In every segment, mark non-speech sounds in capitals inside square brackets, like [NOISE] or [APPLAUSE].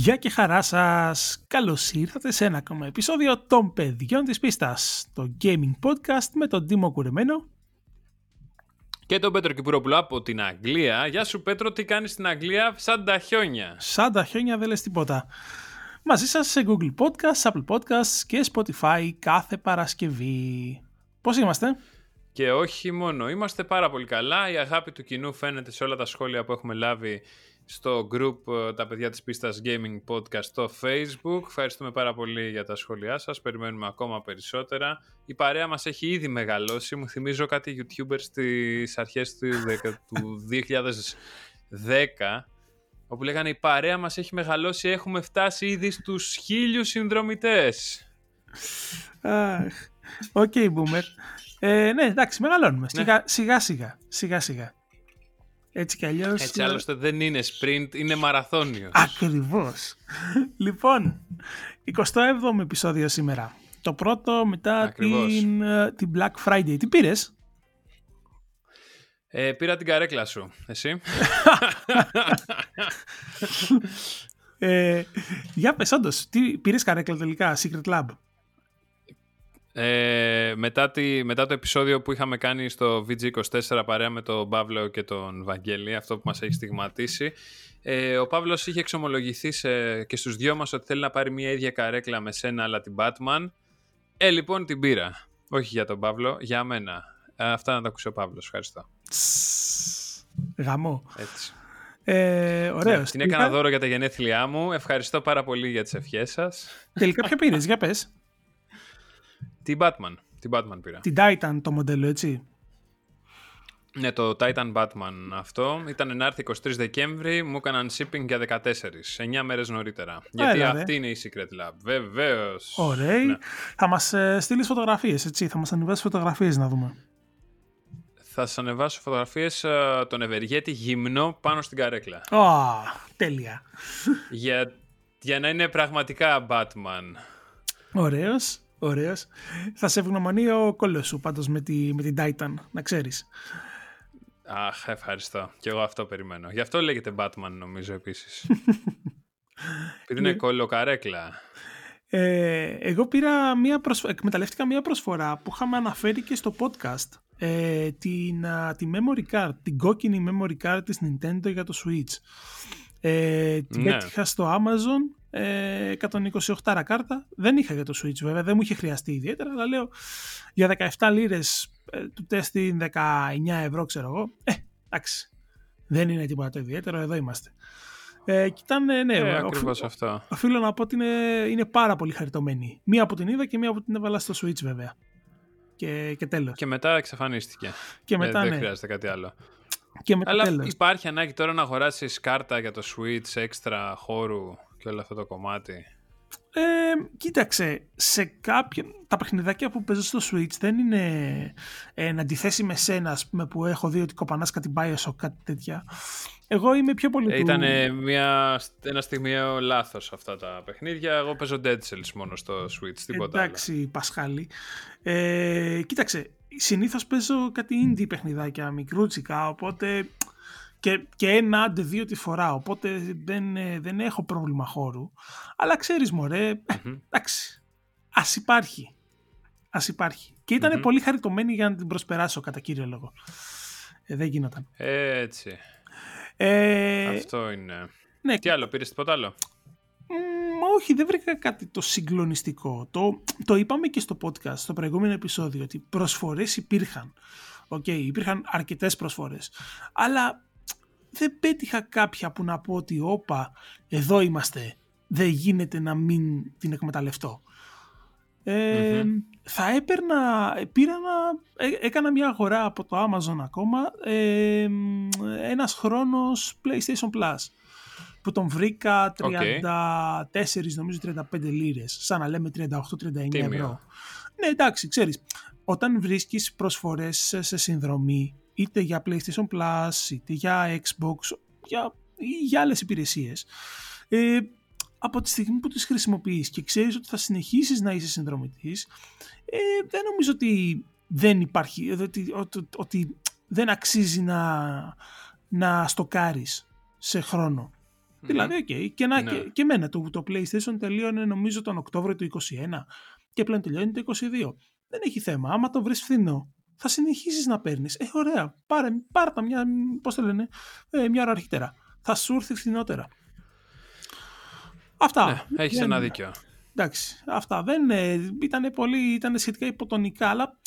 Γεια και χαρά σας! Καλώς ήρθατε σε ένα ακόμα επεισόδιο των παιδιών της πίστας, το gaming podcast με τον Τίμο Κουρεμένο και τον Πέτρο Κυπουρόπουλο από την Αγγλία. Γεια σου Πέτρο, τι κάνεις στην Αγγλία; Σαν τα χιόνια. Σαν τα χιόνια δεν λες τίποτα. Μαζί σας σε Google Podcasts, Apple Podcasts και Spotify κάθε Παρασκευή. Πώς είμαστε; Και όχι μόνο, είμαστε πάρα πολύ καλά. Η αγάπη του κοινού φαίνεται σε όλα τα σχόλια που έχουμε λάβει στο group ε, τα παιδιά της πίστας Gaming Podcast στο Facebook. Ευχαριστούμε πάρα πολύ για τα σχόλιά σας. Περιμένουμε ακόμα περισσότερα. Η παρέα μας έχει ήδη μεγαλώσει. Μου θυμίζω κάτι YouTubers στις αρχές του 2010 όπου λέγανε η παρέα μας έχει μεγαλώσει, έχουμε φτάσει ήδη στους χίλιους συνδρομητές. OK, okay, boomer. Ε, ναι, εντάξει, μεγαλώνουμε. Ναι. Σιγά, σιγά, σιγά, σιγά. Έτσι κι αλλιώς. Έτσι άλλωστε δεν είναι sprint, είναι μαραθώνιος. Ακριβώς. [LAUGHS] λοιπόν, 27ο επεισόδιο σήμερα. Το πρώτο μετά την, ε, την Black Friday. Τι πήρες, ε, πήρα την καρέκλα σου. Εσύ. [LAUGHS] ε, για πες όντως, τι πήρες καρέκλα τελικά, Secret Lab; Ε, μετά, τη, μετά το επεισόδιο που είχαμε κάνει στο VG24 παρέα με τον Παύλο και τον Βαγγέλη, αυτό που μας έχει στιγματίσει, ε, ο Παύλος είχε εξομολογηθεί σε, και στους δυο μας ότι θέλει να πάρει μια ίδια καρέκλα με σένα αλλά την Batman. Ε, λοιπόν την πήρα. Όχι για τον Παύλο, για μένα. Ε, αυτά να τα ακούσει ο Παύλος. Ευχαριστώ. Γαμό. Έτσι. Ε, ωραίος. Ναι, την έκανα δώρο για τα γενέθλιά μου. Ευχαριστώ πάρα πολύ για τις ευχές σας. Τελικά ποιο πήρες, για πες. Την Batman. Την Batman πήρα. Την Titan το μοντέλο, έτσι. Ναι, το Titan Batman αυτό. Ήταν να έρθει 23 Δεκέμβρη, μου έκαναν shipping για 14, 9 μέρες νωρίτερα. Γιατί αυτή είναι η Secret Lab. Βεβαίως. Ωραία. Ναι. Θα μας ε, στείλεις φωτογραφίες, έτσι. Θα μας ανεβάσεις φωτογραφίες να δούμε. Θα σας ανεβάσω φωτογραφίες ε, τον Ευεργέτη γυμνό πάνω στην καρέκλα. Oh, τέλεια. Για, για να είναι πραγματικά Batman. Ωραίος. Ωραίος. Θα σε ευγνωμονεί ο κόλλος σου πάντως με, τη, με την Titan, να ξέρεις. Αχ, ευχαριστώ. Και εγώ αυτό περιμένω. Γι' αυτό λέγεται Batman, νομίζω επίσης. [LAUGHS] Επειδή είναι ναι. κολλοκαρέκλα. Ε, εγώ πήρα μια εκμεταλλεύτηκα μια προσφορά που είχαμε αναφέρει και στο podcast. Ε, την, τη memory card, την κόκκινη memory card της Nintendo για το Switch. Ε, την ναι. πέτυχα στο Amazon ε, 128 κάρτα. Δεν είχα για το Switch βέβαια, δεν μου είχε χρειαστεί ιδιαίτερα, αλλά λέω για 17 λίρες ε, του τέστη 19 ευρώ ξέρω εγώ. Ε, εντάξει. Δεν είναι τίποτα το ιδιαίτερο, εδώ είμαστε. Ε, και ήταν, ναι, ε, ακριβώς αυτό. Οφείλω να πω ότι είναι, είναι πάρα πολύ χαριτωμένη. Μία από την είδα και μία από την έβαλα στο Switch βέβαια. Και, και τέλος. Και μετά εξαφανίστηκε. Και ε, μετά, δεν ναι. χρειάζεται κάτι άλλο. Και μετά Αλλά τέλος. υπάρχει ανάγκη τώρα να αγοράσεις κάρτα για το Switch έξτρα χώρου και όλο αυτό το κομμάτι. Ε, κοίταξε, σε κάποια. Τα παιχνιδάκια που παίζω στο Switch δεν είναι ε, να αντιθέσει με σένα, ας πούμε, που έχω δει ότι κοπανάς κάτι Bioshock, κάτι τέτοια. Εγώ είμαι πιο πολύ. Ε, Ήταν μια, ένα στιγμιαίο λάθος αυτά τα παιχνίδια. Εγώ παίζω Dead Cells μόνο στο Switch, τίποτα Εντάξει, άλλο. Πασχάλη. Ε, κοίταξε, συνήθως παίζω κάτι indie παιχνιδάκια, μικρούτσικα, οπότε και, και ένα άντε δύο τη φορά, οπότε δεν, ε, δεν έχω πρόβλημα χώρου. Αλλά ξέρεις μωρέ, mm-hmm. εντάξει, ας υπάρχει. Ας υπάρχει. Και ήταν πολύ χαριτωμένη για να την προσπεράσω κατά κύριο λόγο. Ε, δεν γίνονταν. Έτσι. Ε, Αυτό είναι. Ναι. Τι άλλο, πήρες τίποτα άλλο; όχι, δεν βρήκα κάτι το συγκλονιστικό. Το, το είπαμε και στο podcast, στο προηγούμενο επεισόδιο, ότι προσφορές υπήρχαν. OK, okay, υπήρχαν αρκετές προσφορές. Αλλά δεν πέτυχα κάποια που να πω ότι όπα, εδώ είμαστε, δεν γίνεται να μην την εκμεταλλευτώ. Ε, Θα έπαιρνα, πήρα να, ε, έκανα μια αγορά από το Amazon ακόμα, ε, ένας χρόνος PlayStation Plus, που τον βρήκα 34, νομίζω 35 λίρες, σαν να λέμε 38-39 ευρώ. Ναι, εντάξει, ξέρεις, όταν βρίσκεις προσφορές σε συνδρομή είτε για PlayStation Plus, είτε για Xbox, για, ή για άλλες υπηρεσίες. Ε, από τη στιγμή που τις χρησιμοποιείς και ξέρεις ότι θα συνεχίσεις να είσαι συνδρομητής, ε, δεν νομίζω ότι δεν υπάρχει, ότι, ότι, ότι δεν αξίζει να, να στοκάρεις σε χρόνο. Δηλαδή, οκ. Και, να, Ναι. και, και εμένα το, το PlayStation τελείωνε νομίζω τον Οκτώβριο του 21 και πλέον τελειώνει το 22. Δεν έχει θέμα. Άμα το βρεις φθηνό, θα συνεχίσεις να παίρνεις. Ε, ωραία. Πάρε, πάρε τα μια, πώς το λένε, ε, μια ώρα αρχίτερα. Θα σου έρθει φθηνότερα. Αυτά. Ναι, έχεις Δεν- ένα δίκιο. Εντάξει, αυτά δεν ε, ήταν πολύ, ήταν σχετικά υποτονικά, αλλά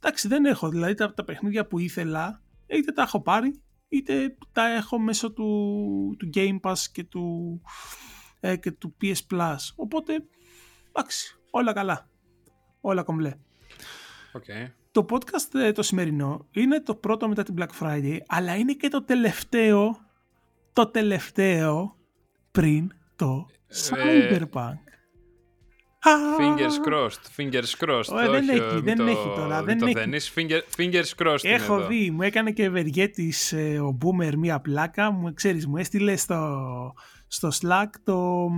εντάξει, δεν έχω. Δηλαδή τα, τα παιχνίδια που ήθελα, είτε τα έχω πάρει, είτε τα έχω μέσω του, του Game Pass και του, ε, και του PS Plus. Οπότε, εντάξει, όλα καλά. Όλα κομπλέ. Οκ. Το podcast ε, το σημερινό είναι το πρώτο μετά την Black Friday, αλλά είναι και το τελευταίο, το τελευταίο πριν το Ε, Cyberpunk. Fingers crossed, fingers crossed. Ω, δεν όχι, έχει, ε, μην δεν το- έχει τώρα, μην δεν το έχει. δένεις. Finger, fingers crossed είναι Έχω εδώ. δει, μου έκανε και ευεργέτης ε, ο Boomer μία πλάκα, μου ξέρεις, μου έστειλε στο, στο Slack το,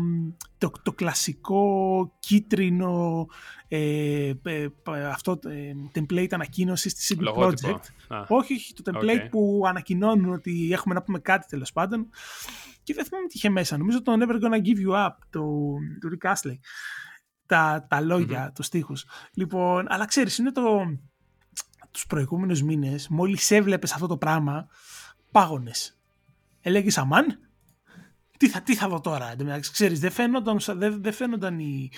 το, το κλασικό κίτρινο ε, ε, αυτό ε, template ανακοίνωσης της CD Λογότυπο. Projekt. Α, Όχι, όχι, το template OK. που ανακοινώνουν ότι έχουμε να πούμε κάτι τέλος πάντων. Και δεν θυμάμαι τι είχε μέσα. Νομίζω το Never Gonna Give You Up του, του Rick Astley. Τα, τα λογια τους στίχους. Λοιπόν, αλλά ξέρεις, είναι το... Τους προηγούμενους μήνες, μόλις έβλεπες αυτό το πράγμα, πάγωνες. Έλεγες αμάν, τι θα, τι θα δω τώρα. Εν τω μεταξύ, Ξέρεις, δεν φαίνονταν, δεν, δεν φαίνονταν οι,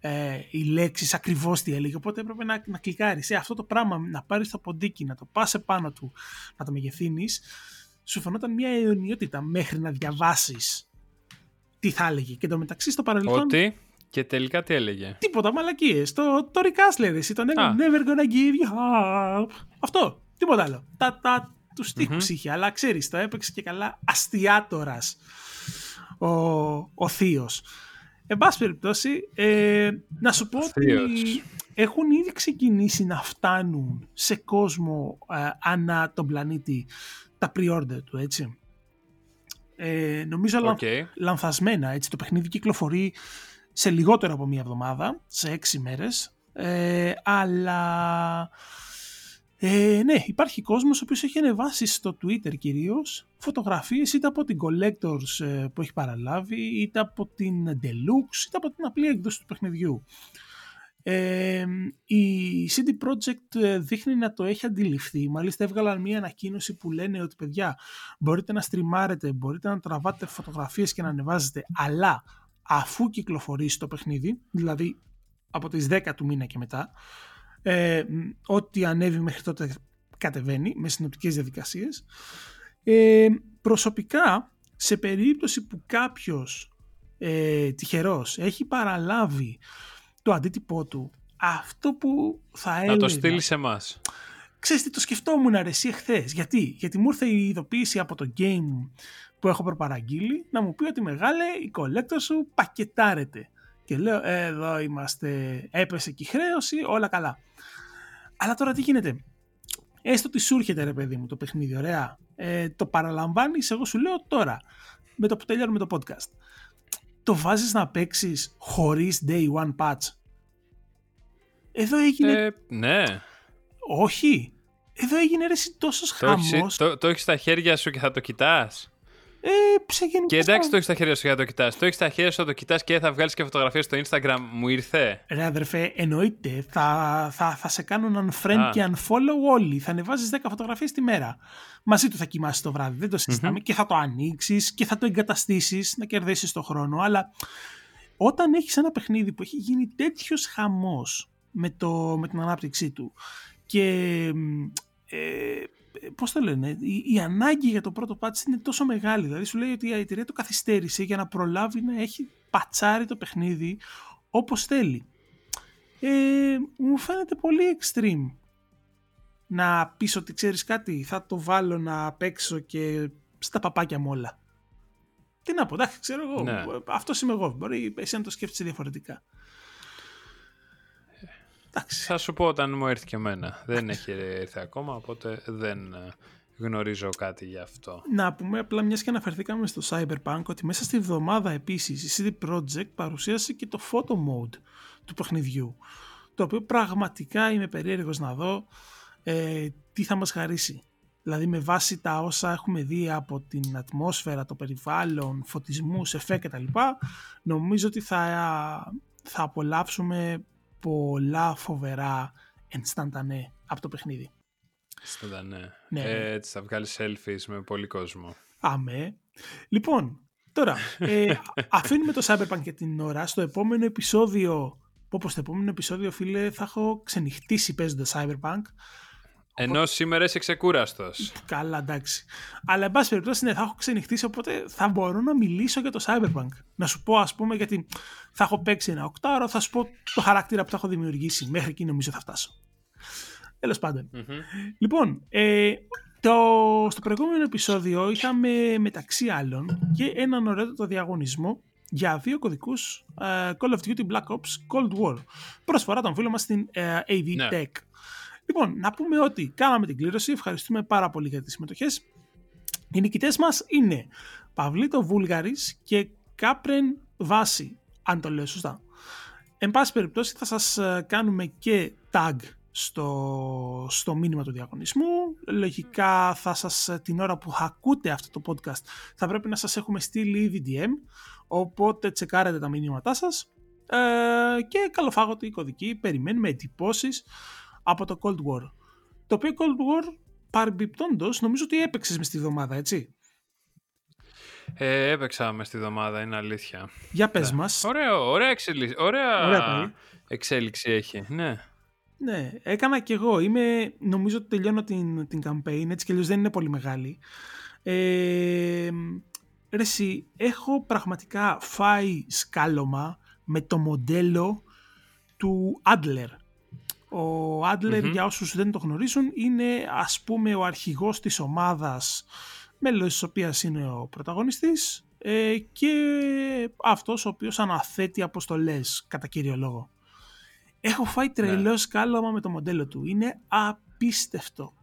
ε, οι λέξεις ακριβώς τι έλεγε, οπότε έπρεπε να, να κλικάρεις. Ε, αυτό το πράγμα, να πάρεις το ποντίκι, να το πας επάνω του, να το μεγεθύνεις, σου φαινόταν μια αιωνιότητα μέχρι να διαβάσεις τι θα έλεγε. Και το μεταξύ στο παρελθόν Ότι και τελικά τι έλεγε. τίποτα μαλακίες. Το, το Rick Astley, εσύ, το never, Α. never gonna give you up. Αυτό, τίποτα άλλο. Τα, τα, τους στιχους είχε, αλλά ξέρεις, το έπαιξε και καλά αστιάτορας ο, ο θείος. Εν πάση περιπτώσει, ε, να σου πω ότι Θείος. έχουν ήδη ξεκινήσει να φτάνουν σε κόσμο ε, ανά τον πλανήτη τα pre-order του, έτσι. Ε, νομίζω λα- Οκ. λανθασμένα, έτσι. Το παιχνίδι κυκλοφορεί σε λιγότερο από μία εβδομάδα, σε έξι μέρες. Ε, αλλά ε, ναι, υπάρχει κόσμος ο οποίος έχει ανεβάσει στο Twitter κυρίως φωτογραφίες είτε από την Collectors ε, που έχει παραλάβει, είτε από την Deluxe, είτε από την απλή έκδοση του παιχνιδιού. Ε, η CD Projekt ε, δείχνει να το έχει αντιληφθεί. Μάλιστα έβγαλαν μια ανακοίνωση που λένε ότι παιδιά μπορείτε να στριμάρετε, μπορείτε να τραβάτε φωτογραφίες και να ανεβάζετε, αλλά αφού κυκλοφορήσει το παιχνίδι, δηλαδή από τις 10 του μήνα και μετά, ε, μ, ό,τι ανέβει μέχρι τότε κατεβαίνει με συνοπτικές διαδικασίες. Ε, προσωπικά, σε περίπτωση που κάποιος ε, τυχερός έχει παραλάβει το αντίτυπό του, αυτό που θα έλεγα... Να το στείλει σε εμά. Ξέρεις τι το σκεφτόμουν ρε εσύ εχθές. Γιατί; Γιατί μου ήρθε η ειδοποίηση από το game που έχω προπαραγγείλει να μου πει ότι μεγάλε η collector σου πακετάρεται. Και λέω «Ε, εδώ είμαστε, έπεσε και η χρέωση, όλα καλά. Αλλά τώρα τι γίνεται; Έστω ότι σου έρχεται ρε παιδί μου το παιχνίδι, ωραία. Ε, το παραλαμβάνεις, εγώ σου λέω τώρα, με το που τελειώνουμε το podcast. Το βάζεις να παίξεις χωρίς day one patch; Εδώ έγινε Ε, ναι. όχι. Εδώ έγινε ρε εσύ τόσος Το έχεις, χαμός. το, το έχεις στα χέρια σου και θα το κοιτάς; Ε, ξεγεννητικά. Και εντάξει, το έχεις στα χέρια σου και θα το κοιτάς. Το έχεις στα χέρια σου, θα το κοιτάς και θα βγάλεις και φωτογραφίε στο Instagram. Μου ήρθε. Ρε αδερφέ, εννοείται. Θα, θα, θα σε κάνουν unfriend Α. και unfollow όλοι. Θα ανεβάζεις 10 φωτογραφίες τη μέρα. Μαζί του θα κοιμάσαι το βράδυ. Δεν το συζηταμε Και θα το ανοίξεις και θα το εγκαταστήσεις να κερδίσεις το χρόνο. Αλλά όταν έχεις ένα παιχνίδι που έχει γίνει τέτοιος χαμός με, το, με την ανάπτυξή του και μ, ε, πώς το λένε, η, η ανάγκη για το πρώτο patch είναι τόσο μεγάλη. Δηλαδή σου λέει ότι η εταιρεία το καθυστέρησε για να προλάβει να έχει πατσάρει το παιχνίδι όπως θέλει. Ε, μου φαίνεται πολύ extreme να πεις ότι ξέρεις κάτι, θα το βάλω να παίξω και στα παπάκια μου όλα. Τι να πω, εντάξει, ξέρω εγώ. Ναι. Αυτός είμαι εγώ. Μπορεί εσύ να το σκέφτεσαι διαφορετικά. Εντάξει. Θα σου πω όταν μου έρθει και εμένα. Δεν έχει έρθει ακόμα, οπότε δεν ε, γνωρίζω κάτι γι' αυτό. Να πούμε απλά μιας και αναφερθήκαμε στο Cyberpunk ότι μέσα στη βδομάδα επίσης η CD Projekt παρουσίασε και το photo mode του παιχνιδιού το οποίο πραγματικά είμαι περίεργος να δω ε, τι θα μας χαρίσει. Δηλαδή με βάση τα όσα έχουμε δει από την ατμόσφαιρα, το περιβάλλον, φωτισμούς, εφέ κτλ. Νομίζω ότι θα, θα απολαύσουμε πολλά φοβερά ενσταντανέ από το παιχνίδι. Ενσταντανέ. Ναι. Ε, έτσι θα βγάλεις selfies με πολύ κόσμο. Αμέ. Λοιπόν, τώρα, ε, αφήνουμε το Cyberpunk για την ώρα. Στο επόμενο επεισόδιο, πω στο επόμενο επεισόδιο, φίλε, θα έχω ξενυχτήσει παίζοντας Cyberpunk. Ενώ σήμερα είσαι ξεκούραστος. Καλά, εντάξει. Αλλά, εν πάση περιπτώσει, ναι, θα έχω ξενυχτήσει, οπότε θα μπορώ να μιλήσω για το Cyberpunk. Να σου πω, ας πούμε, γιατί θα έχω παίξει ένα οκτάωρο, θα σου πω το χαρακτήρα που θα έχω δημιουργήσει. Μέχρι εκεί νομίζω θα φτάσω. Τέλος Λοιπόν, ε, το, στο προηγούμενο επεισόδιο είχαμε μεταξύ άλλων και έναν ωραίο διαγωνισμό για δύο κωδικούς uh, Call of Duty Black Ops Cold War. Προσφορά τον φίλο μας στην uh, AV ναι. Tech. Λοιπόν, να πούμε ότι κάναμε την κλήρωση. Ευχαριστούμε πάρα πολύ για τις συμμετοχές. Οι νικητές μας είναι Παυλίτο Βούλγαρης και Κάπρεν Βάση, αν το λέω σωστά. Εν πάση περιπτώσει θα σας κάνουμε και tag στο, στο μήνυμα του διαγωνισμού. Λογικά θα σας, την ώρα που θα ακούτε αυτό το podcast θα πρέπει να σας έχουμε στείλει ήδη DM, οπότε τσεκάρετε τα μηνύματά σας ε, και καλοφάγωτη η κωδική, περιμένουμε εντυπώσεις από το Cold War. Το οποίο Cold War παρεμπιπτόντως νομίζω ότι έπαιξες μες στη βδομάδα, έτσι. Ε, έπαιξα μες στη βδομάδα, είναι αλήθεια. Για πες ναι. μας. Ωραίο, ωραία, εξέλιξη, ωραία, ωραία εξέλιξη έχει, ναι. Ναι, έκανα κι εγώ. Είμαι, νομίζω ότι τελειώνω την, την campaign, έτσι κι αλλιώς δεν είναι πολύ μεγάλη. Ε, ρε εσύ, έχω πραγματικά φάει σκάλωμα με το μοντέλο του Adler. Ο Adler, για όσους δεν το γνωρίζουν, είναι ας πούμε ο αρχηγός της ομάδας μέλος της οποίας είναι ο πρωταγωνιστής ε, και αυτός ο οποίος αναθέτει αποστολές κατά κύριο λόγο. Έχω φάει τρελό ναι. σκάλωμα με το μοντέλο του. Είναι απίστευτο.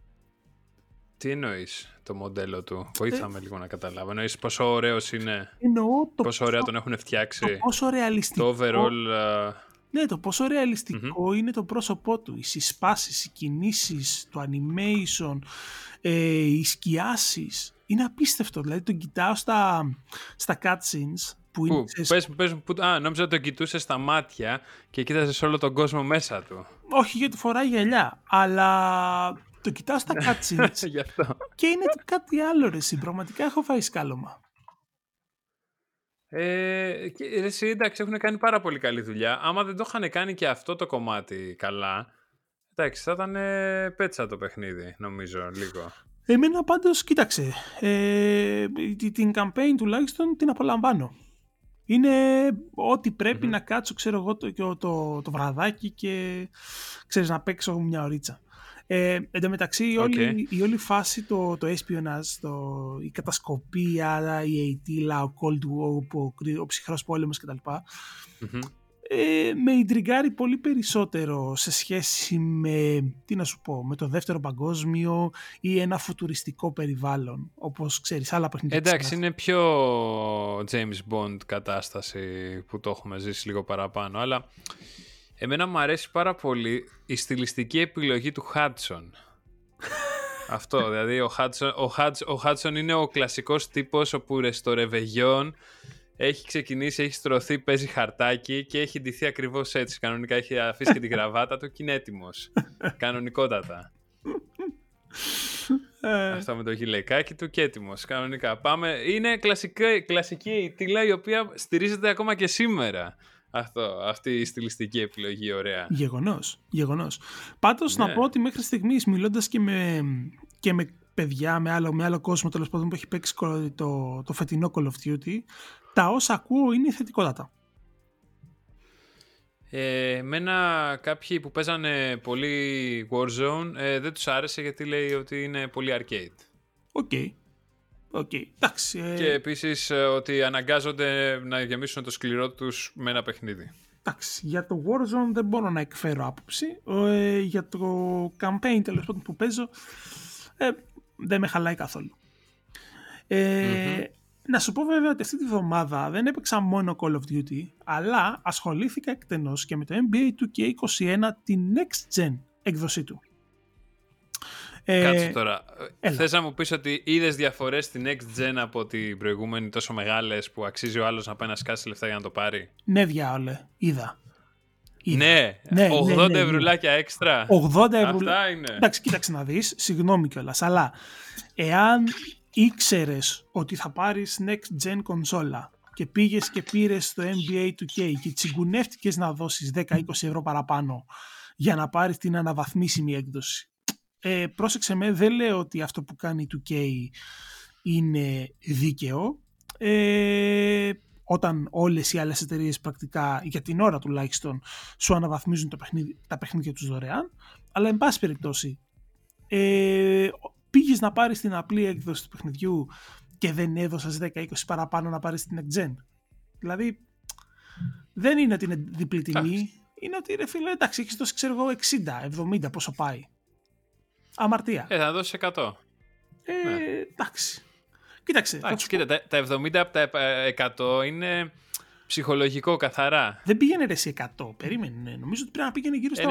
Τι εννοείς το μοντέλο του, βοήθαμε ε, λίγο να καταλάβω. Εννοείς πόσο ωραίος είναι; Εννοώ το πόσο ωραία τον έχουν φτιάξει; Το πόσο ρεαλιστικό. Το overall. Uh... Ναι, το πόσο είναι το πρόσωπό του. Οι συσπάσεις, οι κινήσεις, το animation, ε, οι σκιάσεις. Είναι απίστευτο. Δηλαδή τον κοιτάω στα, στα cutscenes που είναι, πού, πες, πες, που, α, νόμιζα ότι το κοιτούσε στα μάτια και κοίταζες όλο τον κόσμο μέσα του. Όχι γιατί φοράει γυαλιά, αλλά το κοιτάω στα [LAUGHS] cutscenes και είναι κάτι άλλο ρε εσύ, πραγματικά έχω φάει σκάλωμα. Ε, και, εσύ, εντάξει, έχουν κάνει πάρα πολύ καλή δουλειά. Άμα δεν το είχαν κάνει και αυτό το κομμάτι καλά, εντάξει, θα ήταν πέτσα το παιχνίδι, νομίζω, λίγο. Εμένα πάντως, κοίταξε, ε, την campaign τουλάχιστον την απολαμβάνω. Είναι ό,τι να κάτσω, ξέρω εγώ, το, το, το βραδάκι και ξέρεις να παίξω μια ωρίτσα. Ε, εν τω μεταξύ η, όλη, η όλη φάση, το, το espionage, το, η κατασκοπία, η αιτήλα, ο Cold War, ο, ο ψυχρός πόλεμος κτλ. Ε, με ιντριγκάρει πολύ περισσότερο σε σχέση με, τι να σου πω, με το δεύτερο παγκόσμιο ή ένα φουτουριστικό περιβάλλον, όπως ξέρεις, άλλα παιχνίδια. Εντάξει, είναι πιο James Bond κατάσταση που το έχουμε ζήσει λίγο παραπάνω, αλλά εμένα μου αρέσει πάρα πολύ η στιλιστική επιλογή του Hudson. Αυτό, δηλαδή ο Hudson, ο, ο Hudson είναι ο κλασικός τύπος όπου στο ρεβεγιόν έχει ξεκινήσει, έχει στρωθεί, παίζει χαρτάκι και έχει ντυθεί ακριβώς έτσι. Κανονικά έχει αφήσει και την γραβάτα του και είναι έτοιμος. Κανονικότατα. Ε. Αυτό με το γυλαικάκι του και έτοιμος. Κανονικά. Πάμε. Είναι κλασική, κλασική η οποία στηρίζεται ακόμα και σήμερα. Αυτό, αυτή η στιλιστική επιλογή, ωραία. Γεγονός. Γεγονός. Πάντως να ναι. πω ότι μέχρι στιγμής μιλώντας και με, και με παιδιά, με άλλο, με άλλο κόσμο τέλος πάντων που έχει παίξει το, το φετινό Call of Duty, τα όσα ακούω είναι θετικότατα. Ε, μένα κάποιοι που παίζανε πολύ Warzone ε, δεν τους άρεσε γιατί λέει ότι είναι πολύ arcade. OK. Okay. Okay. Εντάξει, ε... Και επίσης ε, ότι αναγκάζονται να γεμίσουν το σκληρό τους με ένα παιχνίδι. Εντάξει, για το Warzone δεν μπορώ να εκφέρω άποψη. Ε, για το campaign τέλος πάντων που παίζω ε, δεν με χαλάει καθόλου. Ε, να σου πω βέβαια ότι αυτή τη βδομάδα δεν έπαιξα μόνο Call of Duty, αλλά ασχολήθηκα εκτενώς και με το NBA 2K21 την Next Gen έκδοσή του. Ε, Κάτσε τώρα. Θες να μου πεις ότι είδες διαφορές στη Next Gen από την προηγούμενη τόσο μεγάλες που αξίζει ο άλλος να πάει να σκάσει λεφτά για να το πάρει; Ναι, διάολε. Είδα. Ναι, ναι, 80 ναι, ναι, ναι, ευρουλάκια έξτρα. 80 ευρουλάκια. Αυτά είναι. Εντάξει, κοίταξε να δεις. Συγγνώμη κιόλας. Αλλά εάν ήξερες ότι θα πάρεις next gen κονσόλα και πήγες και πήρες το NBA 2K και τσιγκουνεύτηκες να δώσεις 10-20 ευρώ παραπάνω για να πάρεις την αναβαθμίσιμη έκδοση. Ε, πρόσεξε με, δεν λέω ότι αυτό που κάνει η 2K είναι δίκαιο. Ε, όταν όλες οι άλλες εταιρείες πρακτικά, για την ώρα τουλάχιστον, σου αναβαθμίζουν το παιχνίδι, τα παιχνίδια τους δωρεάν. Αλλά, εν πάση περιπτώσει, ε, πήγες να πάρεις την απλή έκδοση του παιχνιδιού και δεν έδωσες 10-20 παραπάνω να πάρεις την next gen. Δηλαδή, δεν είναι ότι είναι διπλή τιμή. Είναι ότι ρε φίλε, εντάξει, έχεις δώσει ξέρω εγώ 60, 70, πόσο πάει. Αμαρτία. Ε, θα δώσει 100. Ε, ναι. εντάξει. Κοίταξε. Εντάξει, κοίτα, τα, τα 70 από τα 100 είναι ψυχολογικό καθαρά. Δεν πήγαινε ρε σε 100. Περίμενε. Νομίζω ότι πρέπει να πήγαινε γύρω στο.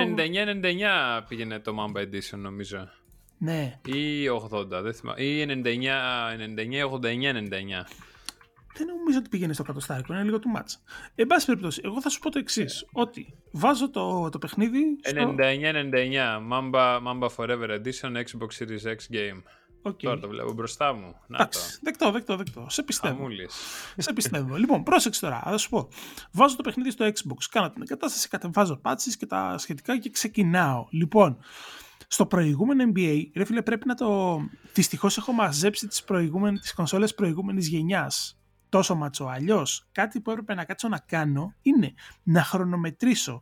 99-99 πήγαινε το Mamba Edition νομίζω. Ναι. Ή 80, δεν θυμάμαι. Ή 99-89-99. Δεν νομίζω ότι πήγαινε στο κατοστάρικο, είναι λίγο του μάτσα. Εν πάση περιπτώσει, εγώ θα σου πω το εξής: Ότι βάζω το, το παιχνίδι. Στο... 99-99 Mamba, Mamba Forever Edition Xbox Series X Game. Okay. Τώρα το βλέπω μπροστά μου. Εντάξει, δεκτό, δεκτό, δεκτό. Σε πιστεύω. Σε πιστεύω. λοιπόν, πρόσεξε τώρα, θα σου πω. Βάζω το παιχνίδι στο Xbox, κάνω την εγκατάσταση, κατεβάζω πάτσει και τα σχετικά και ξεκινάω. Λοιπόν, στο προηγούμενο NBA, ρε φίλε, πρέπει να το. Δυστυχώς έχω μαζέψει τις τις κονσόλες προηγούμενης γενιάς. Τόσο ματσό. Αλλιώς, κάτι που έπρεπε να κάτσω να κάνω είναι να χρονομετρήσω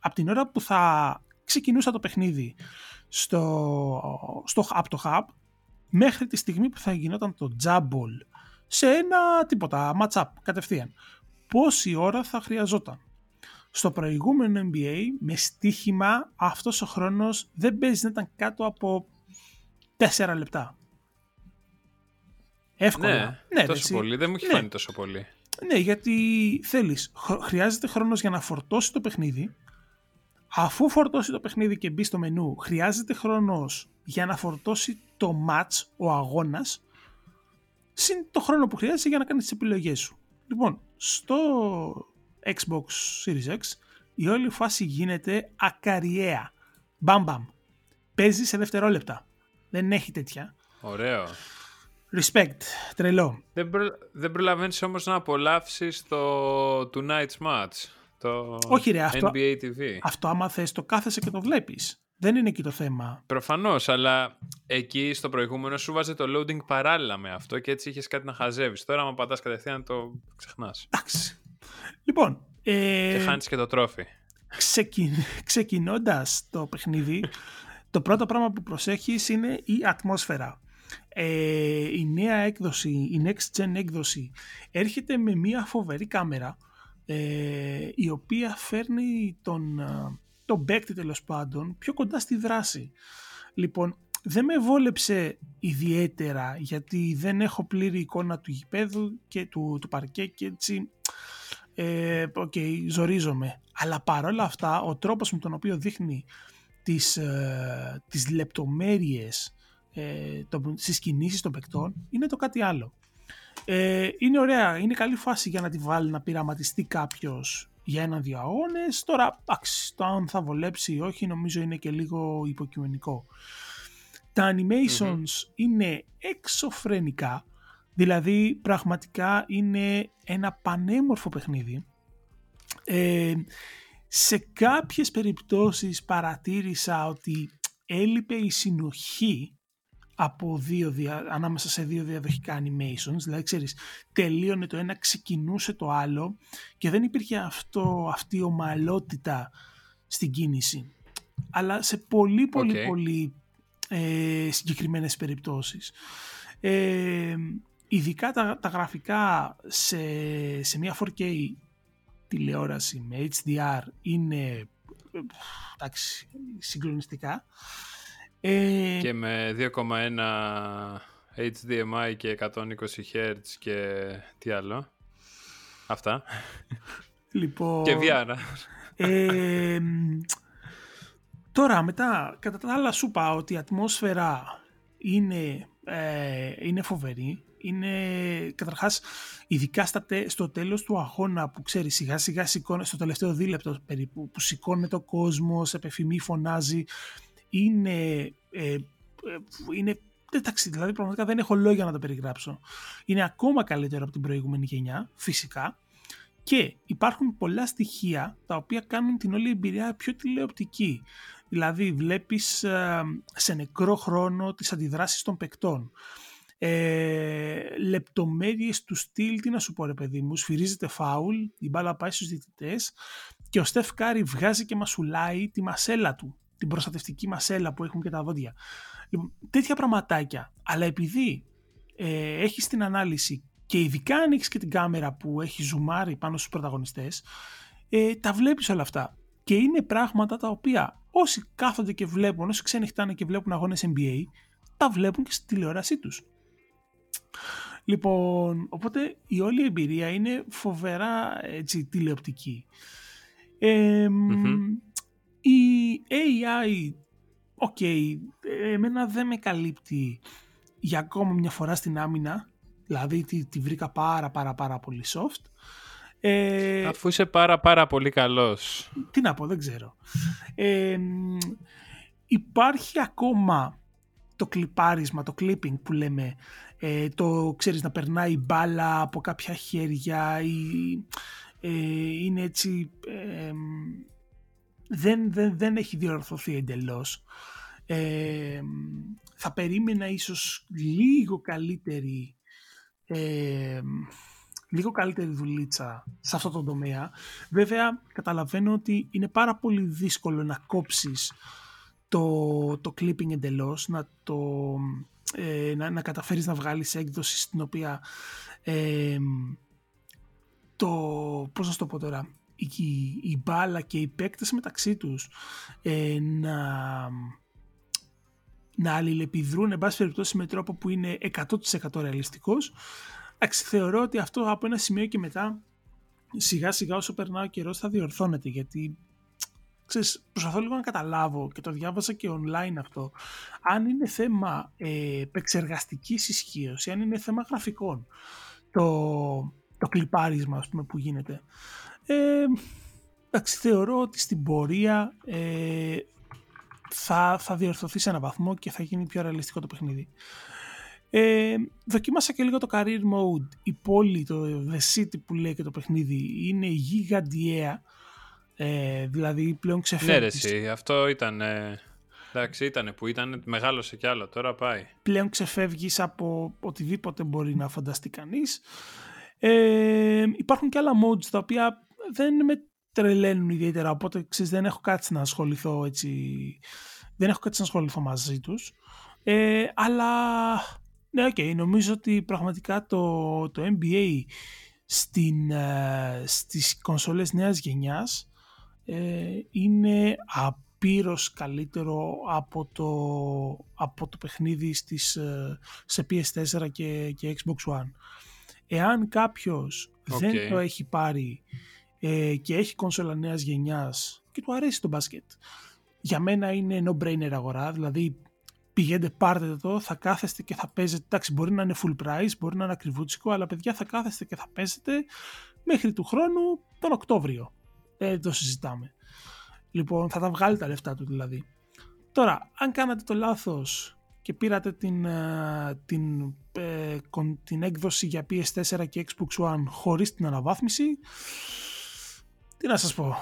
από την ώρα που θα ξεκινούσα το παιχνίδι στο, στο, από το hub μέχρι τη στιγμή που θα γινόταν το jumble σε ένα τίποτα, match-up κατευθείαν. Πόση ώρα θα χρειαζόταν. Στο προηγούμενο NBA με στοίχημα αυτός ο χρόνος δεν παίζει να ήταν κάτω από 4 λεπτά. Εύκολα. Ναι, ναι τόσο πολύ. Δεν μου έχει ναι. φάνει τόσο πολύ. Ναι, γιατί θέλεις, χρειάζεται χρόνος για να φορτώσει το παιχνίδι. Αφού φορτώσει το παιχνίδι και μπει στο μενού, χρειάζεται χρόνος για να φορτώσει το match, ο αγώνας, συν το χρόνο που χρειάζεται για να κάνεις τις επιλογές σου. Λοιπόν, στο Xbox Series X η όλη φάση γίνεται ακαριέα. Μπαμ μπαμ. Παίζεις σε δευτερόλεπτα. Δεν έχει τέτοια. Ωραίο. Respect. Τρελό. Δεν, προ... δεν προλαβαίνεις όμως να απολαύσεις το Tonight's Match. Το Όχι ρε, αυτό, NBA TV. αυτό άμα θες το κάθεσαι και το βλέπεις. Δεν είναι εκεί το θέμα. Προφανώς, αλλά εκεί στο προηγούμενο σου βάζει το loading παράλληλα με αυτό και έτσι είχες κάτι να χαζεύεις. Τώρα, άμα πατάς κατευθείαν, το ξεχνάς. Εντάξει. Λοιπόν. Ε... Και χάνεις και το τρόφι. Ξεκι... Ξεκινώντας το παιχνίδι, το πρώτο πράγμα που προσέχεις είναι η ατμόσφαιρα. Ε, η νέα έκδοση, η next gen έκδοση έρχεται με μια φοβερή κάμερα ε, η οποία φέρνει τον, το παίκτη τέλος πάντων πιο κοντά στη δράση. Λοιπόν, δεν με βόλεψε ιδιαίτερα γιατί δεν έχω πλήρη εικόνα του γηπέδου και του, του παρκέ και έτσι ε, okay, ζορίζομαι. Αλλά παρόλα αυτά ο τρόπος με τον οποίο δείχνει τις, ε, τις λεπτομέρειες ε, το, στις κινήσεις των παικτών είναι το κάτι άλλο. Ε, είναι ωραία, είναι καλή φάση για να τη βάλει να πειραματιστεί κάποιος για ένα-δύο αγώνες. Τώρα, εντάξει, το αν θα βολέψει ή όχι, νομίζω είναι και λίγο υποκειμενικό. Τα animations είναι εξωφρενικά, δηλαδή πραγματικά είναι ένα πανέμορφο παιχνίδι. Ε, σε κάποιες περιπτώσεις παρατήρησα ότι έλειπε η συνοχή από δύο, ανάμεσα σε δύο διαδοχικά animations, δηλαδή ξέρεις, τελείωνε το ένα, ξεκινούσε το άλλο και δεν υπήρχε αυτό, αυτή η ομαλότητα στην κίνηση. Αλλά σε πολύ πολύ πολύ ε, συγκεκριμένες περιπτώσεις. Ε, ειδικά τα, τα γραφικά σε, σε μια 4K τηλεόραση με HDR είναι ε, εντάξει, συγκλονιστικά. Ε... Και με 2,1 HDMI και 120 Hz και τι άλλο. Αυτά. Λοιπόν... Και VR. Ε, Τώρα μετά, κατά τα άλλα σου είπα ότι η ατμόσφαιρα είναι, ε, είναι φοβερή. Είναι καταρχάς ειδικά στα, στο τέλος του αγώνα που ξέρεις σιγά σιγά σηκώνει στο τελευταίο δίλεπτο περίπου που σηκώνεται ο κόσμος, επεφημεί, φωνάζει. Είναι, ε, ε είναι Εντάξει, δηλαδή πραγματικά δεν έχω λόγια να το περιγράψω. Είναι ακόμα καλύτερο από την προηγούμενη γενιά, φυσικά. Και υπάρχουν πολλά στοιχεία τα οποία κάνουν την όλη εμπειρία πιο τηλεοπτική. Δηλαδή βλέπεις ε, σε νεκρό χρόνο τις αντιδράσεις των παικτών. Ε, λεπτομέρειες του στυλ, τι να σου πω ρε παιδί μου, σφυρίζεται φάουλ, η μπάλα πάει στους διαιτητές και ο Στεφ Κάρι βγάζει και μασουλάει τη μασέλα του, την προστατευτική μασέλα που έχουν και τα δόντια. Λοιπόν, τέτοια πραγματάκια. Αλλά επειδή ε, έχεις την ανάλυση και ειδικά αν έχεις και την κάμερα που έχει ζουμάρει πάνω στους πρωταγωνιστές, ε, τα βλέπεις όλα αυτά. Και είναι πράγματα τα οποία όσοι κάθονται και βλέπουν, όσοι ξένοι χτάνε και βλέπουν αγώνες NBA, τα βλέπουν και στη τηλεόρασή τους. Λοιπόν, οπότε η όλη εμπειρία είναι φοβερά έτσι, τηλεοπτική. Η AI OK, okay, εμένα δεν με καλύπτει για ακόμα μια φορά στην άμυνα, δηλαδή τη, τη βρήκα πάρα πάρα πάρα πολύ soft. Ε, Αφού είσαι πάρα πάρα πολύ καλός. Τι να πω, δεν ξέρω. Ε, υπάρχει ακόμα το κλιπάρισμα, το clipping που λέμε, ε, το ξέρεις να περνάει μπάλα από κάποια χέρια ή ε, είναι έτσι δεν, δεν, δεν έχει διορθωθεί εντελώς. Ε, θα περίμενα ίσως λίγο καλύτερη ε, λίγο καλύτερη δουλίτσα σε αυτό το τομέα. Βέβαια, καταλαβαίνω ότι είναι πάρα πολύ δύσκολο να κόψεις το, το clipping εντελώς, να, το, ε, να, να καταφέρεις να βγάλεις έκδοση στην οποία ε, το, πώς να το πω τώρα, η, η μπάλα και οι παίκτες μεταξύ τους ε, να, να αλληλεπιδρούν εν πάση περιπτώσει με τρόπο που είναι 100% ρεαλιστικός. Εντάξει, θεωρώ ότι αυτό από ένα σημείο και μετά σιγά σιγά όσο περνά ο καιρός θα διορθώνεται γιατί ξέρεις, προσπαθώ λίγο να καταλάβω και το διάβασα και online αυτό. Αν είναι θέμα ε, επεξεργαστικής ισχύως ή αν είναι θέμα γραφικών το, το κλιπάρισμα ας πούμε, που γίνεται ε, εντάξει, θεωρώ ότι στην πορεία ε, θα, θα διορθωθεί σε έναν βαθμό και θα γίνει πιο ρεαλιστικό το παιχνίδι. Ε, δοκίμασα και λίγο το career mode. Η πόλη, το The City που λέει και το παιχνίδι είναι γιγαντιαία. Ε, δηλαδή πλέον ξεφεύγεις. Ναι ρε αυτό ήταν... Ε, εντάξει ήταν που ήταν, μεγάλωσε κι άλλο, τώρα πάει. Πλέον ξεφεύγεις από οτιδήποτε μπορεί να φανταστεί κανείς. Ε, υπάρχουν και άλλα modes τα οποία δεν με τρελαίνουν ιδιαίτερα, οπότε ξέρεις, δεν έχω κάτι να ασχοληθώ έτσι, δεν έχω κάτι να ασχοληθώ μαζί τους. Ε, αλλά, ναι, okay, νομίζω ότι πραγματικά το, το NBA στην, ε, στις κονσόλες νέας γενιάς ε, είναι απείρως καλύτερο από το, από το παιχνίδι στις, ε, σε PS4 και, και Xbox One. Εάν κάποιος δεν το έχει πάρει ε, και έχει κόνσολα νέας γενιάς και του αρέσει το μπάσκετ. Για μένα είναι no-brainer αγορά, δηλαδή πηγαίνετε πάρτε το, θα κάθεστε και θα παίζετε, εντάξει μπορεί να είναι full price, μπορεί να είναι ακριβούτσικο, αλλά παιδιά θα κάθεστε και θα παίζετε μέχρι του χρόνου τον Οκτώβριο. Δεν το συζητάμε. Λοιπόν, θα τα βγάλει τα λεφτά του δηλαδή. Τώρα, αν κάνατε το λάθος και πήρατε την, ε, την, ε, την έκδοση για PS4 και Xbox One χωρίς την αναβάθμιση, τι να σας πω.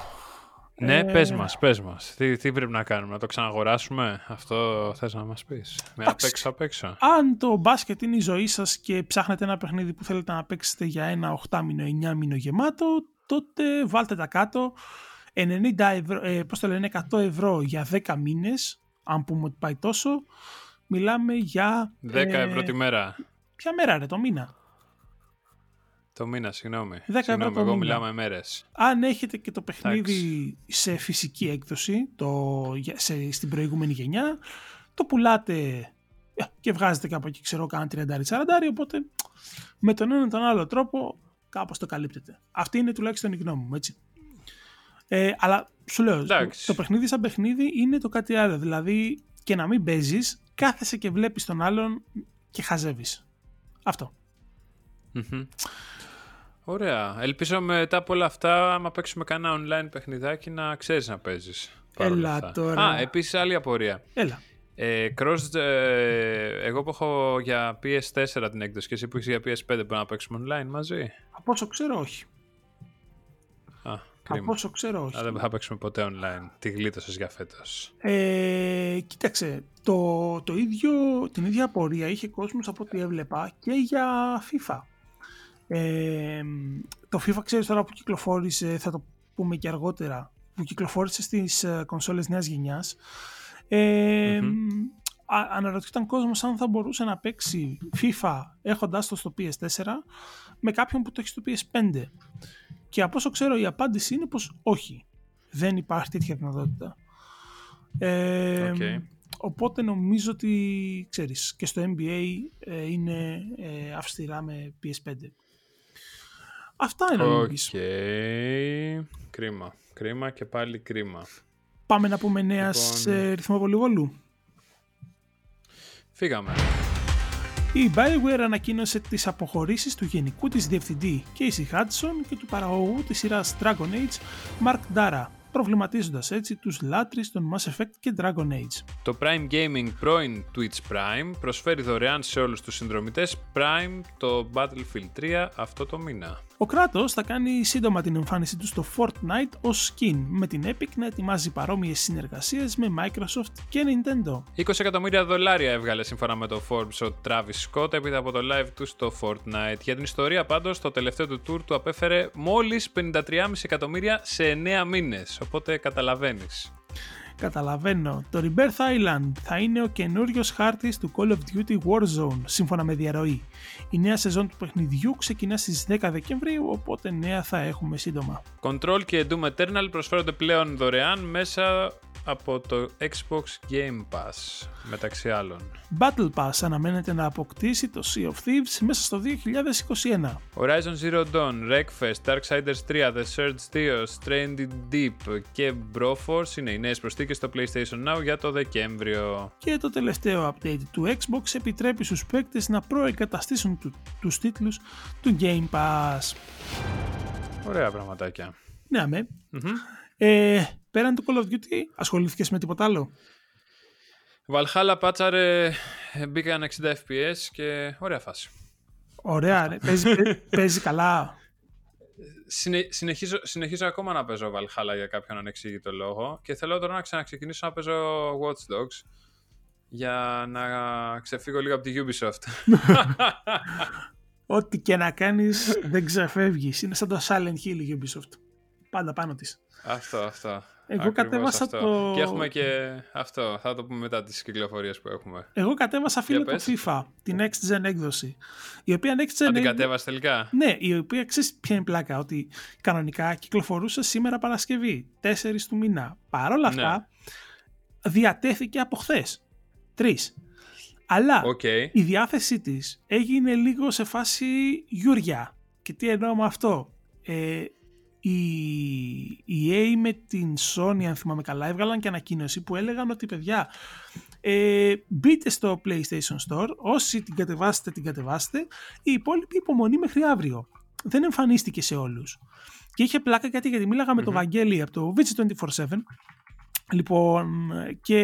Ναι, ε... πες μας, πες μας. Τι, τι πρέπει να κάνουμε, να το ξαναγοράσουμε, αυτό θες να μας πεις. Με απ' έξω απ' έξω. Αν το μπάσκετ είναι η ζωή σας και ψάχνετε ένα παιχνίδι που θέλετε να παίξετε για ένα 8 μήνο, 9 μήνο γεμάτο, τότε βάλτε τα κάτω. 90 ευρώ, ε, πώς το λένε, 100 ευρώ για 10 μήνες, αν πούμε ότι πάει τόσο, μιλάμε για... 10 ε, ευρώ τη μέρα. Ποια μέρα ρε, το μήνα. Το μήνα, συγγνώμη. 10 συγγνώμη, εγώ μιλάω με μέρες. Αν έχετε και το παιχνίδι σε φυσική έκδοση, το, σε, στην προηγούμενη γενιά, το πουλάτε ε, και βγάζετε κάπου εκεί, ξέρω, κάνα 30-40, οπότε με τον ένα τον άλλο τρόπο κάπως το καλύπτεται. Αυτή είναι τουλάχιστον η γνώμη μου, έτσι. Ε, αλλά σου λέω, το, Εντάξει. το παιχνίδι σαν παιχνίδι είναι το κάτι άλλο. Δηλαδή και να μην παίζεις, κάθεσαι και βλέπεις τον άλλον και χαζεύεις. Αυτό. Μμμ. Ωραία. Ελπίζω μετά από όλα αυτά, άμα παίξουμε κανένα online παιχνιδάκι, να ξέρεις να παίζεις. Έλα τώρα. Α, επίσης άλλη απορία. Έλα. Ε, cross, ε, εγώ που έχω για PS4 την έκδοση και εσύ που έχεις για PS5 μπορούμε να παίξουμε online μαζί; Από όσο ξέρω, όχι. Α, Από κρίμα. όσο ξέρω, όχι. Α, δεν θα παίξουμε ποτέ online. Τι γλίτωσες για φέτος. Ε, κοίταξε, το, το ίδιο, την ίδια απορία είχε κόσμος από ό,τι έβλεπα και για FIFA. Ε, το FIFA ξέρεις τώρα που κυκλοφόρησε, θα το πούμε και αργότερα, που κυκλοφόρησε στις ε, κονσόλες νέας γενιάς. Ε, α- αναρωτιόταν κόσμος αν θα μπορούσε να παίξει FIFA έχοντάς το στο PS4 με κάποιον που το έχει στο PS5. Και από όσο ξέρω η απάντηση είναι πως όχι. Δεν υπάρχει τέτοια δυνατότητα. Ε, Οκ. Οπότε νομίζω ότι, ξέρεις, και στο NBA ε, είναι ε, αυστηρά με PS5. Αυτά είναι Οκ. νομίζω. Κρίμα. Κρίμα και πάλι κρίμα. Πάμε να πούμε νέα Λοιπόν. σε ρυθμό πολυβόλου. Φύγαμε. Η BioWare ανακοίνωσε τις αποχωρήσεις του γενικού της διευθυντή Casey Hudson και του παραγωγού της σειράς Dragon Age Mark Dara, προβληματίζοντας έτσι τους λάτρεις των Mass Effect και Dragon Age. Το Prime Gaming πρώην Twitch Prime προσφέρει δωρεάν σε όλους τους συνδρομητές Prime το Battlefield 3 αυτό το μήνα. Ο Κράτος θα κάνει σύντομα την εμφάνισή του στο Fortnite ως skin, με την Epic να ετοιμάζει παρόμοιες συνεργασίες με Microsoft και Nintendo. 20 εκατομμύρια δολάρια έβγαλε σύμφωνα με το Forbes ο Travis Scott έπειτα από το live του στο Fortnite. Για την ιστορία πάντως, το τελευταίο του tour του απέφερε μόλις 53,5 εκατομμύρια σε 9 μήνες. Οπότε καταλαβαίνεις. Καταλαβαίνω. Το Rebirth Island θα είναι ο καινούριος χάρτης του Call of Duty Warzone, σύμφωνα με διαρροή. Η νέα σεζόν του παιχνιδιού ξεκινά στις 10 Δεκεμβρίου, οπότε νέα θα έχουμε σύντομα. Control και Doom Eternal προσφέρονται πλέον δωρεάν μέσα από το Xbox Game Pass, μεταξύ άλλων. Battle Pass αναμένεται να αποκτήσει το Sea of Thieves μέσα στο 2021. Horizon Zero Dawn, Wreckfest, Darksiders 3, The Surge 2, Stranded Deep και Broforce είναι οι νέες προσθήκες στο PlayStation Now για το Δεκέμβριο. Και το τελευταίο update του Xbox επιτρέπει στους παίκτες να προεγκαταστήσουν του, τους τίτλους του Game Pass. Ωραία πραγματάκια. Ναι, αμέ. Μμμ. Ε, πέραν του Call of Duty, ασχολήθηκες με τίποτα άλλο; Valhalla πάτσαρε, ε, μπήκαν 60 FPS και ωραία φάση. Ωραία, ρε. παίζει, παί- [LAUGHS] παίζει καλά. Συνε, συνεχίζω, συνεχίζω ακόμα να παίζω Valhalla για κάποιον ανεξήγητο λόγο και θέλω τώρα να ξαναξεκινήσω να παίζω Watch Dogs για να ξεφύγω λίγο από τη Ubisoft. [LAUGHS] Ό,τι και να κάνεις δεν ξεφεύγεις. Είναι σαν το Silent Hill η Ubisoft. Πάντα πάνω της. αυτό, αυτό. Εγώ Ακριβώς κατέβασα αυτό. το- Και έχουμε και αυτό, θα το πούμε μετά τις κυκλοφορίες που έχουμε. Εγώ κατέβασα φίλε το πες. FIFA, την Next Gen έκδοση. Η οποία Next Gen Αν την έκδο- κατέβασε τελικά; Ναι, η οποία ξέρεις ποια είναι η πλάκα, ότι κανονικά κυκλοφορούσε σήμερα Παρασκευή, 4 του μήνα. Παρ' όλα Ναι. αυτά, διατέθηκε από χθες. Τρεις. Αλλά Οκ. η διάθεσή της έγινε λίγο σε φάση γιουριά. Και τι εννοώ με αυτό; Ε, η, η EA με την Sony, αν θυμάμαι καλά, έβγαλαν και ανακοίνωση που έλεγαν ότι παιδιά, ε, μπείτε στο PlayStation Store, όσοι την κατεβάσετε, την κατεβάσετε, η υπόλοιπη υπομονή μέχρι αύριο. Δεν εμφανίστηκε σε όλους. Και είχε πλάκα κάτι γιατί μίλαγα με τον Βαγγέλη από το VG247 Λοιπόν, και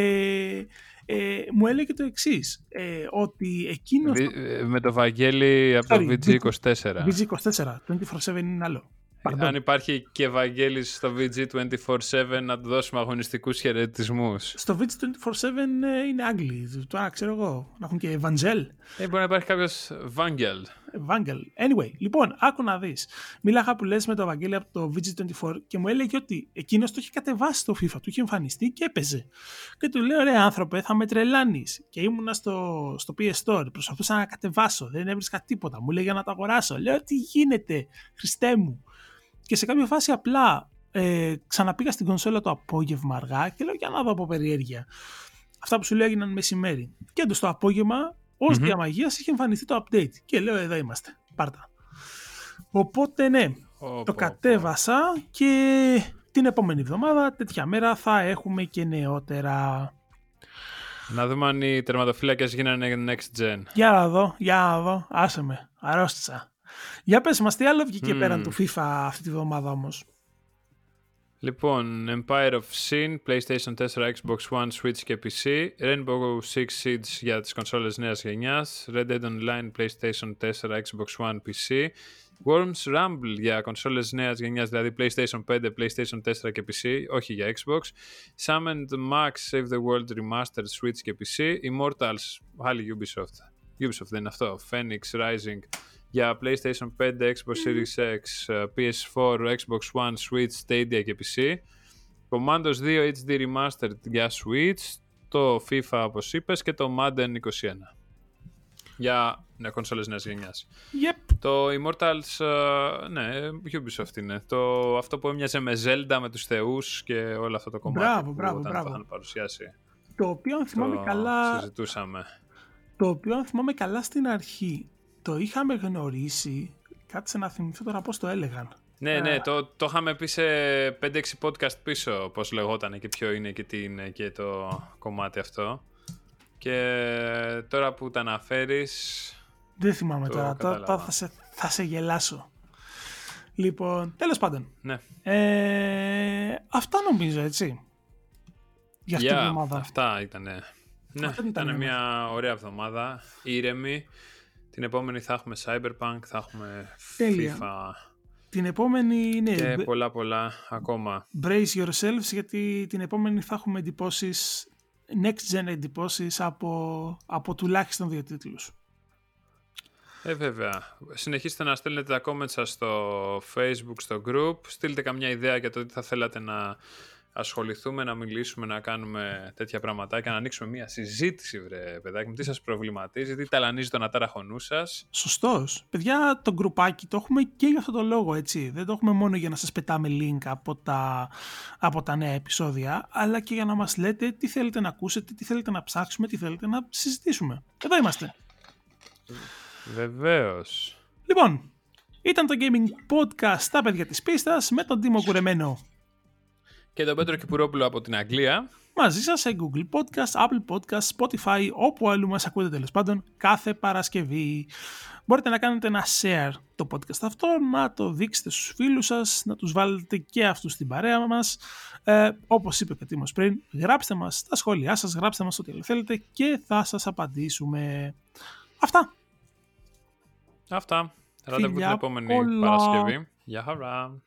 ε, μου έλεγε το εξής. Ε, ότι εκείνος. Βι- ε, Με το Βαγγέλη από το Sorry, VG24. VG24, 24-7 είναι άλλο. Pardon. Αν υπάρχει και Βαγγέλης στο VG24-7 να του δώσουμε αγωνιστικούς χαιρετισμούς. Στο VG24-7 ε, είναι Άγγλοι. Τώρα ξέρω εγώ. Να έχουν και Ευαντζέλ. Ε, μπορεί να υπάρχει κάποιος Βάγγελ. Evangel. Anyway, λοιπόν, άκου να δεις. Μίλαγα που λες με τον Βαγγέλη από το VG24 και μου έλεγε ότι εκείνος το είχε κατεβάσει το FIFA, του είχε εμφανιστεί και έπαιζε. Και του λέω, ρε άνθρωπε, θα με τρελάνεις. Και ήμουνα στο, στο PS Store, προσπαθούσα να κατεβάσω, δεν έβρισκα τίποτα. Μου λέει για να το αγοράσω. Λέω, τι γίνεται, Χριστέ μου. Και σε κάποια φάση απλά ε, ξαναπήγα στην κονσόλα το απόγευμα αργά και λέω, για να δω από περιέργεια. Αυτά που σου λέω έγιναν μεσημέρι. Και όντως το απόγευμα, ως Μμμ. διαμαγείας, είχε εμφανιστεί το update. Και λέω, εδώ είμαστε. Πάρτα. Οπότε ναι, Πω, πω, το πω. κατέβασα και την επόμενη εβδομάδα, τέτοια μέρα, θα έχουμε και νεότερα. Να δούμε αν οι τερματοφύλακες γίνανε next gen. Για να δω, για να δω. Άσε με, αρρώστησα. Για πες μας, τι άλλο βγήκε Mm. πέραν του FIFA αυτή τη βδομάδα όμως. Λοιπόν, Empire of Sin, PlayStation 4, Xbox One, Switch και PC, Rainbow Six Siege για τις κονσόλες νέας γενιάς, Red Dead Online, PlayStation 4, Xbox One, PC, Worms Rumble για κονσόλες νέας γενιάς, δηλαδή PlayStation 5, PlayStation 4 και PC, όχι για Xbox, Summoned Max, Save the World Remastered, Switch και PC, Immortals, άλλη Ubisoft, Ubisoft δεν είναι αυτό, Phoenix Rising για PlayStation 5, Xbox Series X, ε, PS4, Xbox One, Switch, Stadia και PC. Commandos 2 HD Remastered για Switch, το FIFA όπως είπες και το Madden 21 για ναι, κονσόλες νέας γενιάς. Yep. Το Immortals, ε, ναι, Ubisoft είναι. Το, αυτό που έμοιαζε με Zelda, με τους θεούς και όλο αυτό το κομμάτι Μπράβο, που μπράβο, όταν μπράβο. το είχαν παρουσιάσει. Το οποίο αν θυμάμαι το καλά, συζητούσαμε. το οποίο αν θυμάμαι καλά στην αρχή, το είχαμε γνωρίσει, κάτσε να θυμηθώ τώρα πώς το έλεγαν. Ναι, ναι, το, το είχαμε πει σε 5-6 podcast πίσω πώς λεγόταν και ποιο είναι και τι είναι και το κομμάτι αυτό. Και τώρα που τα αναφέρεις... Δεν θυμάμαι Το τώρα, τώρα κατάλαβα. θα, σε, θα σε γελάσω. Λοιπόν, τέλος πάντων. Ναι, Ε, αυτά νομίζω, έτσι. Για αυτή Για την εβδομάδα. αυτά ήταν. Ναι, Αυτά ήταν, ήταν ναι. μια ωραία εβδομάδα, ήρεμη. Την επόμενη θα έχουμε Cyberpunk, θα έχουμε Τέλεια. FIFA Την επόμενη, ναι, και μπ- πολλά πολλά ακόμα. brace yourselves, γιατί την επόμενη θα έχουμε εντυπώσεις, next gen εντυπώσεις από, από τουλάχιστον δύο τίτλους. Ε, βέβαια. Συνεχίστε να στέλνετε τα comments σας στο facebook, στο group. Στείλτε καμιά ιδέα για το τι θα θέλατε να ασχοληθούμε, να μιλήσουμε, να κάνουμε τέτοια πραγματάκια, να ανοίξουμε μια συζήτηση, βρε παιδάκι μου. Τι σας προβληματίζει, τι ταλανίζει τον ατάραχο νου σας; Σωστός. Παιδιά, το γκρουπάκι το έχουμε και για αυτό το λόγο, έτσι. Δεν το έχουμε μόνο για να σας πετάμε link από τα, από τα νέα επεισόδια, αλλά και για να μας λέτε τι θέλετε να ακούσετε, τι θέλετε να ψάξουμε, τι θέλετε να συζητήσουμε. Εδώ είμαστε. Βεβαίως. Λοιπόν, ήταν το Gaming Podcast στα παιδιά της πίστας με τον Τίμο Κουρεμένο Και τον Πέτρο Κυπουρόπουλο από την Αγγλία. μαζί σας σε Google Podcast, Apple Podcast, Spotify, όπου αλλού μας ακούτε τέλος πάντων κάθε Παρασκευή. Μπορείτε να κάνετε ένα share το podcast αυτό, να το δείξετε στους φίλους σας, να τους βάλετε και αυτούς στην παρέα μας. Ε, όπως είπε και ο Τίμος πριν, γράψτε μας τα σχόλιά σας, γράψτε μας ό,τι άλλο θέλετε και θα σας απαντήσουμε. Αυτά. Αυτά. Ραντεβού την Φιλιά επόμενη πολλά. Παρασκευή. Γεια χαρά.